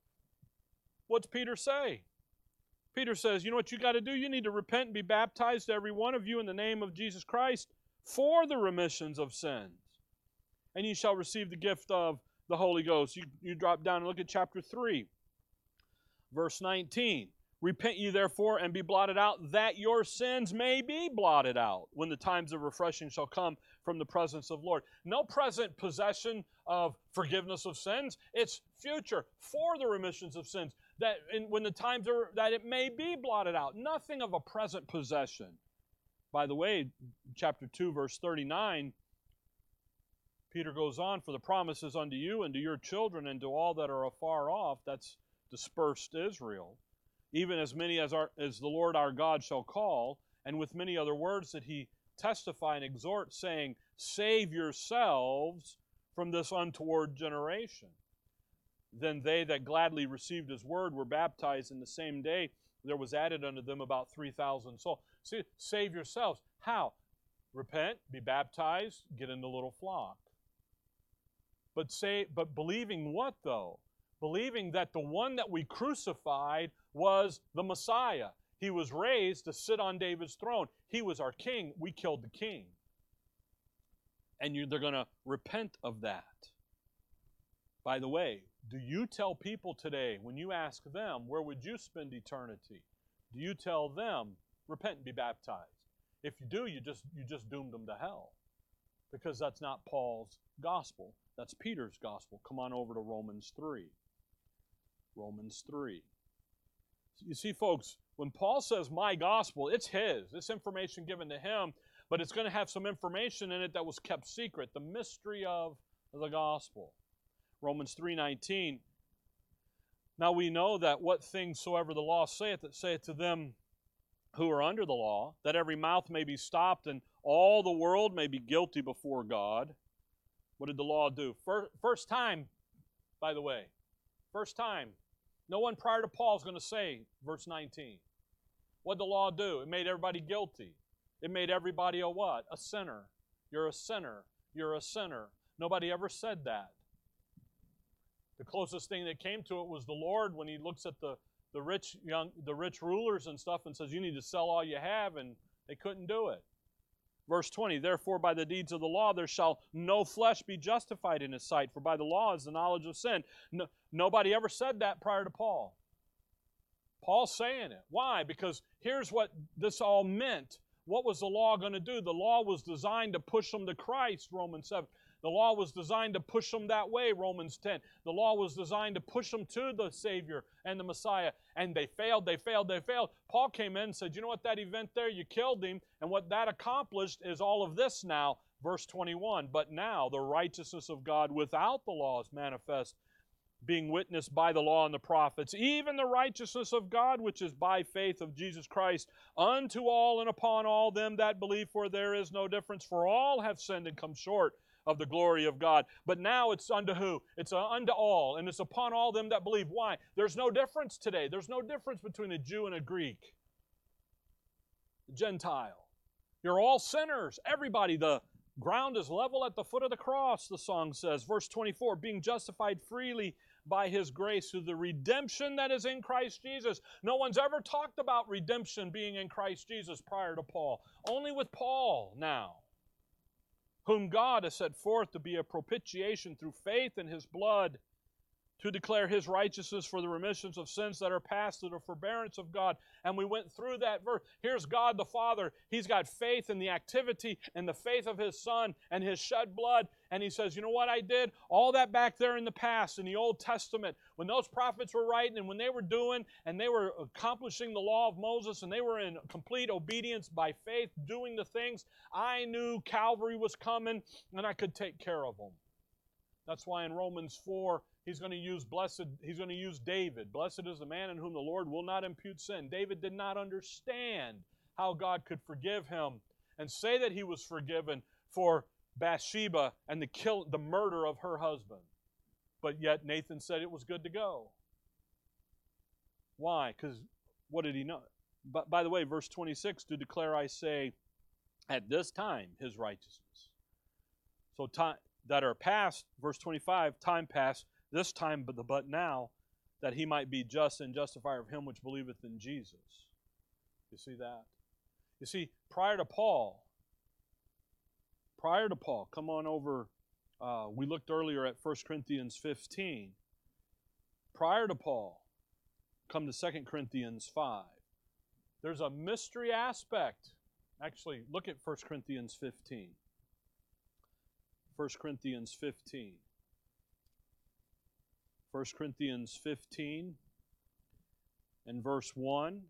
What's Peter say? Peter says, You know what you got to do? You need to repent and be baptized, every one of you, in the name of Jesus Christ for the remissions of sins. And you shall receive the gift of the Holy Ghost. You, you drop down and look at chapter 3, verse 19. Repent ye therefore and be blotted out, that your sins may be blotted out when the times of refreshing shall come from the presence of the Lord. No present possession of forgiveness of sins. It's future for the remissions of sins. That in, when the times are that it may be blotted out. Nothing of a present possession. By the way, chapter 2, verse 39, Peter goes on, For the promises unto you and to your children and to all that are afar off, that's dispersed Israel even as many as, our, as the Lord our God shall call, and with many other words that he testify and exhort, saying, Save yourselves from this untoward generation. Then they that gladly received his word were baptized in the same day. There was added unto them about 3,000 souls. See, save yourselves. How? Repent, be baptized, get in the little flock. But say, but believing what though? Believing that the one that we crucified was the Messiah. He was raised to sit on David's throne. He was our king. We killed the king. And you, they're going to repent of that. By the way, do you tell people today, when you ask them, where would you spend eternity? Do you tell them, repent and be baptized? If you do, you just, you just doomed them to hell. Because that's not Paul's gospel. That's Peter's gospel. Come on over to Romans 3. Romans 3. You see, folks, when Paul says my gospel, it's his. This information given to him, but it's going to have some information in it that was kept secret, the mystery of the gospel. Romans 3:19 Now we know that what things soever the law saith that saith to them who are under the law that every mouth may be stopped and all the world may be guilty before God. What did the law do? First, first time, by the way. First time no one prior to Paul is going to say, verse 19. What did the law do? It made everybody guilty. It made everybody a what? A sinner. You're a sinner. You're a sinner. Nobody ever said that. The closest thing that came to it was the Lord when he looks at the, the rich young the rich rulers and stuff and says, You need to sell all you have, and they couldn't do it. Verse 20, therefore by the deeds of the law there shall no flesh be justified in his sight, for by the law is the knowledge of sin. No, nobody ever said that prior to Paul. Paul's saying it. Why? Because here's what this all meant. What was the law going to do? The law was designed to push them to Christ, Romans 7. The law was designed to push them that way, Romans 10. The law was designed to push them to the Savior and the Messiah. And they failed, they failed, they failed. Paul came in and said, You know what, that event there, you killed him. And what that accomplished is all of this now. Verse 21 But now the righteousness of God without the law is manifest, being witnessed by the law and the prophets, even the righteousness of God, which is by faith of Jesus Christ, unto all and upon all them that believe, for there is no difference, for all have sinned and come short of the glory of God. But now it's unto who? It's unto all, and it's upon all them that believe. Why? There's no difference today. There's no difference between a Jew and a Greek, a Gentile. You're all sinners. Everybody, the ground is level at the foot of the cross, the song says. Verse 24, being justified freely by his grace through the redemption that is in Christ Jesus. No one's ever talked about redemption being in Christ Jesus prior to Paul. Only with Paul now whom God has set forth to be a propitiation through faith in his blood to declare his righteousness for the remissions of sins that are past through the forbearance of God. And we went through that verse. Here's God the Father. He's got faith in the activity and the faith of his Son and his shed blood. And he says, You know what I did? All that back there in the past, in the Old Testament, when those prophets were writing and when they were doing and they were accomplishing the law of Moses and they were in complete obedience by faith, doing the things, I knew Calvary was coming and I could take care of them. That's why in Romans 4, he's going to use blessed, he's going to use David. Blessed is the man in whom the Lord will not impute sin. David did not understand how God could forgive him and say that he was forgiven for Bathsheba and the kill the murder of her husband. But yet Nathan said it was good to go. Why? Because what did he know? but by the way, verse 26 to declare, I say, at this time, his righteousness. So, time that are past, verse 25, time past, this time, but the but now, that he might be just and justifier of him which believeth in Jesus. You see that? You see, prior to Paul, prior to Paul, come on over. Uh, we looked earlier at 1 Corinthians 15. Prior to Paul, come to 2 Corinthians 5. There's a mystery aspect. Actually, look at 1 Corinthians 15. 1 Corinthians 15. 1 Corinthians 15 and verse 1.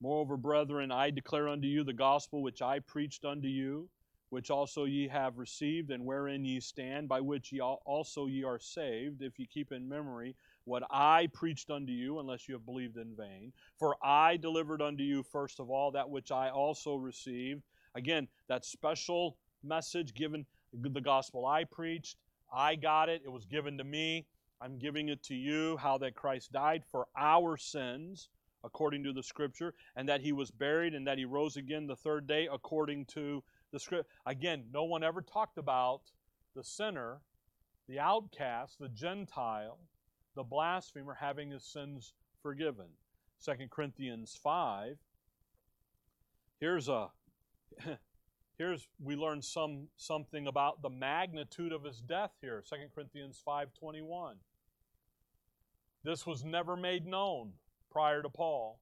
Moreover, brethren, I declare unto you the gospel which I preached unto you, which also ye have received, and wherein ye stand, by which ye also ye are saved, if ye keep in memory what I preached unto you, unless you have believed in vain. For I delivered unto you first of all that which I also received. Again, that special message given, the gospel I preached, I got it, it was given to me. I'm giving it to you how that Christ died for our sins according to the scripture and that he was buried and that he rose again the third day according to the script. Again, no one ever talked about the sinner, the outcast, the Gentile, the blasphemer having his sins forgiven. 2 Corinthians 5. Here's a here's we learn some something about the magnitude of his death here. 2 Corinthians 5:21. This was never made known prior to Paul.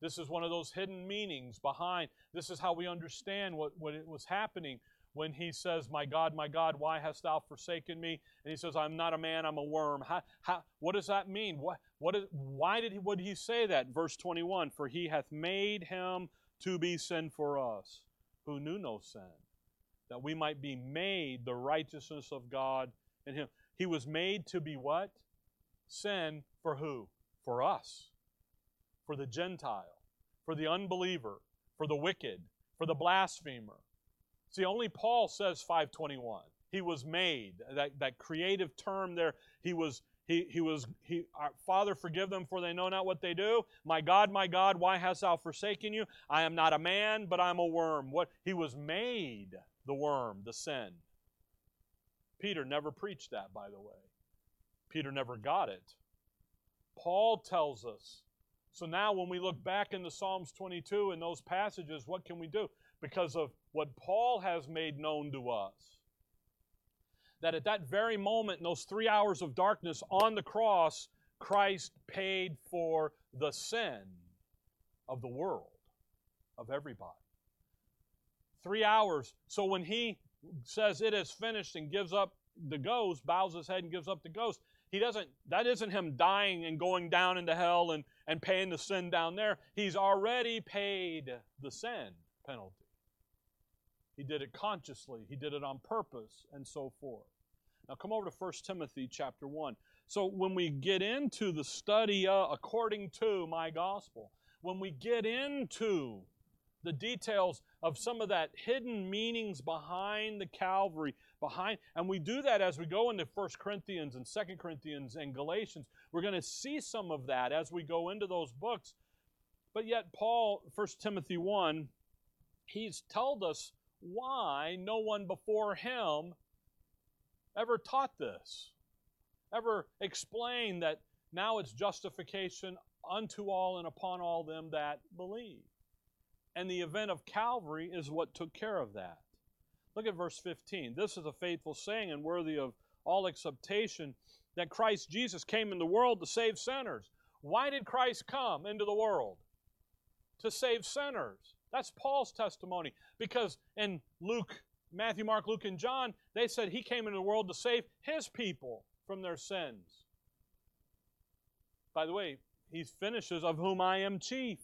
This is one of those hidden meanings behind. This is how we understand what, what it was happening when he says, My God, my God, why hast thou forsaken me? And he says, I'm not a man, I'm a worm. How, how, what does that mean? What, what is, why did he, would he say that? Verse 21 For he hath made him to be sin for us, who knew no sin, that we might be made the righteousness of God in him. He was made to be what? Sin for who? For us. For the Gentile. For the unbeliever. For the wicked. For the blasphemer. See, only Paul says 521. He was made. That, that creative term there, he was he, he was he father forgive them for they know not what they do my god my god why hast thou forsaken you i am not a man but i'm a worm what he was made the worm the sin peter never preached that by the way peter never got it Paul tells us. So now, when we look back into Psalms 22 and those passages, what can we do? Because of what Paul has made known to us. That at that very moment, in those three hours of darkness on the cross, Christ paid for the sin of the world, of everybody. Three hours. So when he says it is finished and gives up the ghost, bows his head and gives up the ghost, he doesn't, that isn't him dying and going down into hell and, and paying the sin down there. He's already paid the sin penalty. He did it consciously, he did it on purpose, and so forth. Now come over to 1 Timothy chapter 1. So when we get into the study uh, according to my gospel, when we get into the details of some of that hidden meanings behind the Calvary, behind, and we do that as we go into First Corinthians and Second Corinthians and Galatians. We're going to see some of that as we go into those books. But yet, Paul, First Timothy 1, he's told us why no one before him ever taught this, ever explained that now it's justification unto all and upon all them that believe. And the event of Calvary is what took care of that. Look at verse 15. This is a faithful saying and worthy of all acceptation that Christ Jesus came in the world to save sinners. Why did Christ come into the world? To save sinners. That's Paul's testimony. Because in Luke, Matthew, Mark, Luke, and John, they said he came into the world to save his people from their sins. By the way, he finishes, of whom I am chief.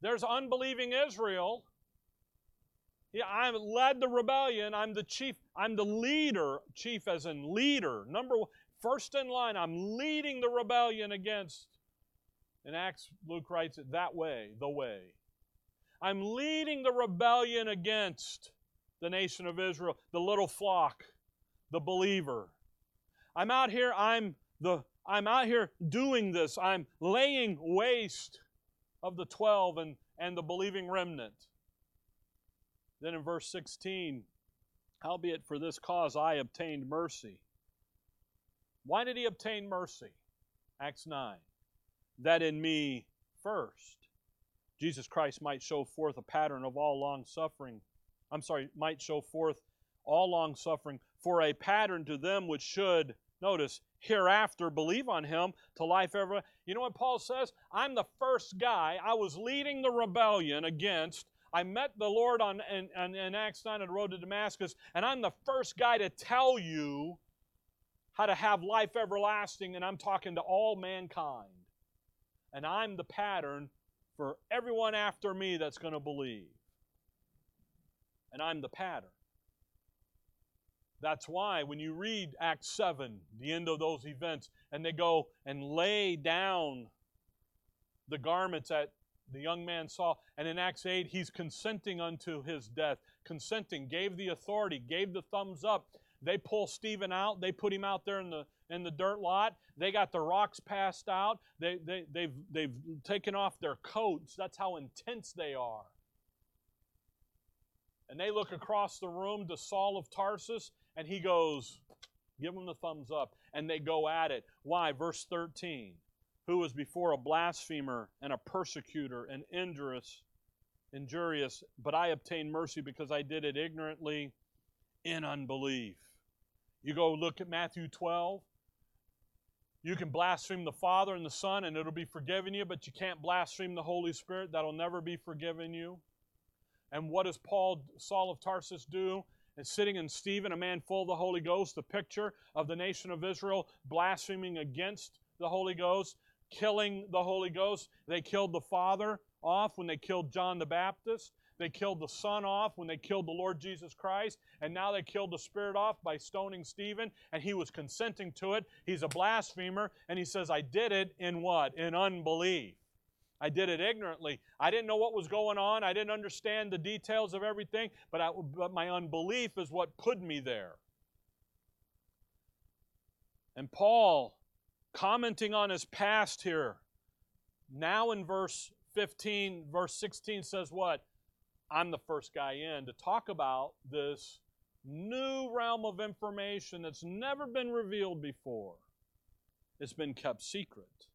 There's unbelieving Israel. Yeah, I led the rebellion. I'm the chief. I'm the leader. Chief as in leader. Number one, first in line. I'm leading the rebellion against. In Acts, Luke writes it that way, the way. I'm leading the rebellion against the nation of Israel, the little flock, the believer. I'm out here, I'm the I'm out here doing this. I'm laying waste of the 12 and, and the believing remnant. Then in verse 16, howbeit for this cause I obtained mercy. Why did he obtain mercy? Acts 9. That in me first, Jesus Christ might show forth a pattern of all long suffering. I'm sorry, might show forth all long suffering for a pattern to them which should, notice, hereafter believe on him to life ever. You know what Paul says? I'm the first guy. I was leading the rebellion against. I met the Lord on in, in, Acts 9 on the road to Damascus, and I'm the first guy to tell you how to have life everlasting, and I'm talking to all mankind. And I'm the pattern for everyone after me that's going to believe. And I'm the pattern. That's why when you read Acts 7, the end of those events, and they go and lay down the garments that the young man saw, and in Acts 8, he's consenting unto his death. Consenting, gave the authority, gave the thumbs up. They pull Stephen out, they put him out there in the in the dirt lot. They got the rocks passed out. They, they, they've, they've taken off their coats. That's how intense they are. And they look across the room to Saul of Tarsus, and he goes, Give him the thumbs up. And they go at it. Why? Verse 13 Who was before a blasphemer and a persecutor and injurious, injurious, but I obtained mercy because I did it ignorantly in unbelief. You go look at Matthew 12. You can blaspheme the Father and the Son, and it'll be forgiven you, but you can't blaspheme the Holy Spirit. That'll never be forgiven you. And what does Paul, Saul of Tarsus, do? And sitting in Stephen, a man full of the Holy Ghost, the picture of the nation of Israel blaspheming against the Holy Ghost, killing the Holy Ghost. They killed the Father off when they killed John the Baptist. They killed the Son off when they killed the Lord Jesus Christ. And now they killed the Spirit off by stoning Stephen. And he was consenting to it. He's a blasphemer. And he says, I did it in what? In unbelief. I did it ignorantly. I didn't know what was going on. I didn't understand the details of everything, but, I, but my unbelief is what put me there. And Paul, commenting on his past here, now in verse 15, verse 16 says what? I'm the first guy in to talk about this new realm of information that's never been revealed before. It's been kept secret.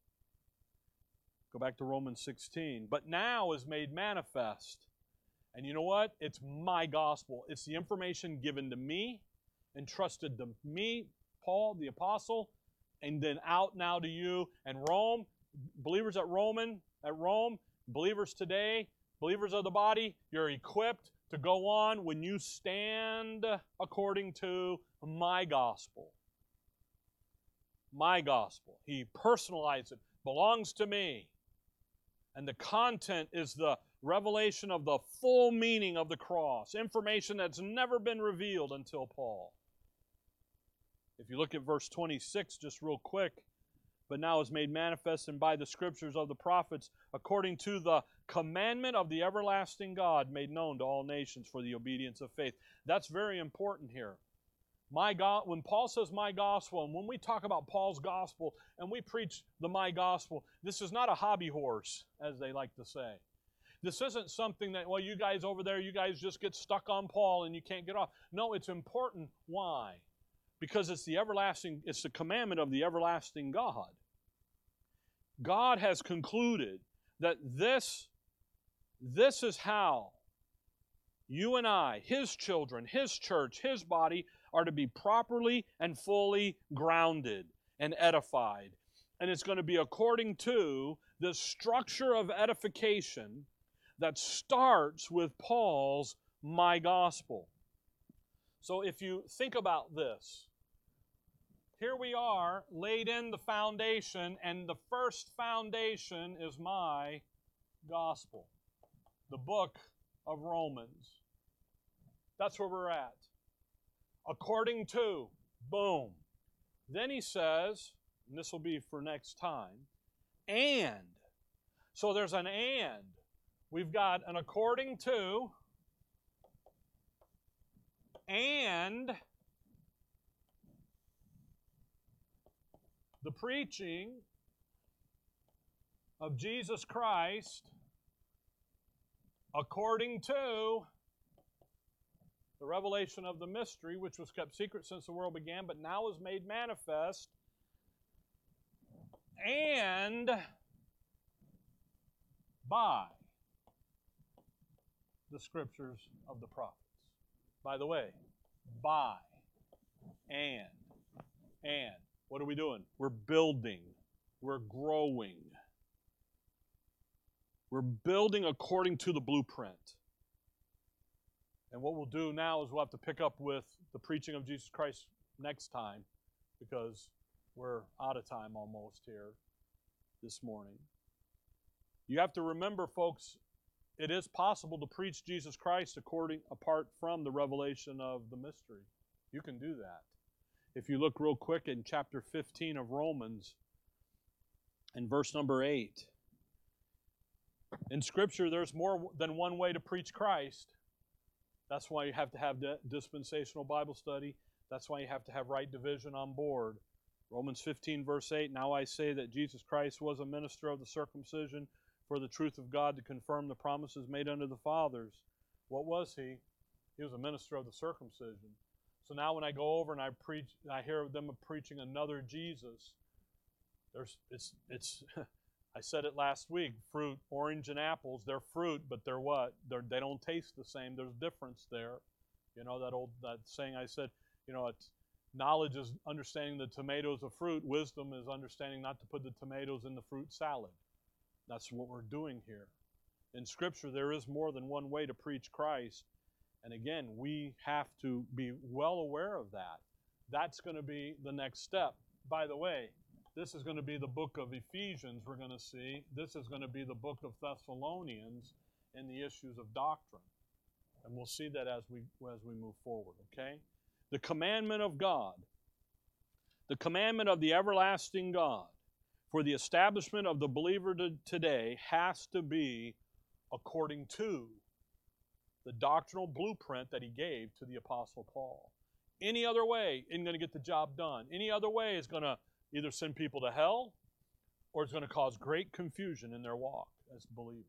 Go back to Romans 16. But now is made manifest. And you know what? It's my gospel. It's the information given to me, entrusted to me, Paul, the apostle, and then out now to you. And Rome, believers at Roman, at Rome, believers today, believers of the body, you're equipped to go on when you stand according to my gospel. My gospel. He personalized it. Belongs to me. And the content is the revelation of the full meaning of the cross, information that's never been revealed until Paul. If you look at verse 26, just real quick, but now is made manifest and by the scriptures of the prophets, according to the commandment of the everlasting God made known to all nations for the obedience of faith. That's very important here. My God, when Paul says my gospel, and when we talk about Paul's gospel and we preach the my gospel, this is not a hobby horse, as they like to say. This isn't something that, well, you guys over there, you guys just get stuck on Paul and you can't get off. No, it's important. Why? Because it's the everlasting, it's the commandment of the everlasting God. God has concluded that this, this is how you and I, His children, His church, His body, are to be properly and fully grounded and edified. And it's going to be according to the structure of edification that starts with Paul's my gospel. So if you think about this, here we are laid in the foundation, and the first foundation is my gospel, the book of Romans. That's where we're at according to, boom. Then he says, and this will be for next time, and. So there's an and. We've got an according to, and the preaching of Jesus Christ according to the revelation of the mystery, which was kept secret since the world began, but now is made manifest, and by the scriptures of the prophets. By the way, by and and what are we doing? We're building. We're growing. We're building according to the blueprint. And what we'll do now is we'll have to pick up with the preaching of Jesus Christ next time because we're out of time almost here this morning. You have to remember, folks, it is possible to preach Jesus Christ according apart from the revelation of the mystery. You can do that. If you look real quick in chapter 15 of Romans and verse number 8. In Scripture, there's more than one way to preach Christ. That's why you have to have dispensational Bible study. That's why you have to have right division on board. Romans 15, verse 8 Now I say that Jesus Christ was a minister of the circumcision for the truth of God to confirm the promises made unto the fathers. What was he? He was a minister of the circumcision. So now when I go over and I preach, I hear them preaching another Jesus. There's it's it's. I said it last week. Fruit, orange and apples, they're fruit, but they're what? They're, they don't taste the same. There's a difference there. You know that old that saying I said. You know, it's knowledge is understanding the tomatoes of fruit. Wisdom is understanding not to put the tomatoes in the fruit salad. That's what we're doing here. In Scripture, there is more than one way to preach Christ. And again, we have to be well aware of that. That's going to be the next step. By the way, this is going to be the book of Ephesians, we're going to see. This is going to be the book of Thessalonians and the issues of doctrine. And we'll see that as we, as we move forward, okay? The commandment of God, the commandment of the everlasting God for the establishment of the believer to today has to be according to the doctrinal blueprint that he gave to the Apostle Paul. Any other way isn't going to get the job done. Any other way is going to either send people to hell or it's going to cause great confusion in their walk as believers.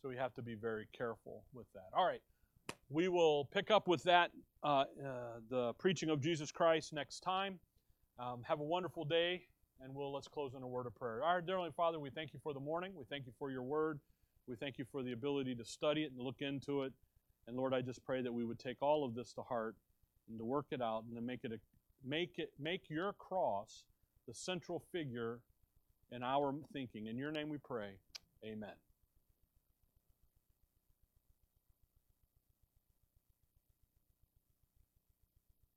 So we have to be very careful with that. All right, we will pick up with that, uh, uh, the preaching of Jesus Christ next time. Um, have a wonderful day, and we'll let's close in a word of prayer. Our dear Heavenly Father, we thank you for the morning. We thank you for your word. We thank you for the ability to study it and look into it. And Lord, I just pray that we would take all of this to heart and to work it out and to make it a, make it make your cross the central figure in our thinking. In your name we pray. Amen.